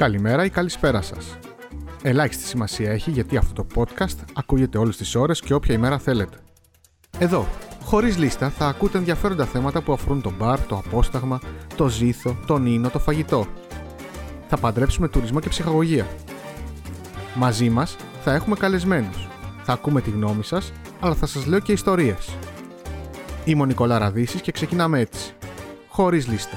Καλημέρα ή καλησπέρα σας. Ελάχιστη σημασία έχει γιατί αυτό το podcast ακούγεται όλες τις ώρες και όποια ημέρα θέλετε. Εδώ, χωρίς λίστα, θα ακούτε ενδιαφέροντα θέματα που αφορούν το μπαρ, το απόσταγμα, το ζήθο, τον ίνο, το φαγητό. Θα παντρέψουμε τουρισμό και ψυχαγωγία. Μαζί μας θα έχουμε καλεσμένους. Θα ακούμε τη γνώμη σας, αλλά θα σας λέω και ιστορίες. Είμαι ο Νικόλα Ραδίσης και ξεκινάμε έτσι. Χωρίς λίστα.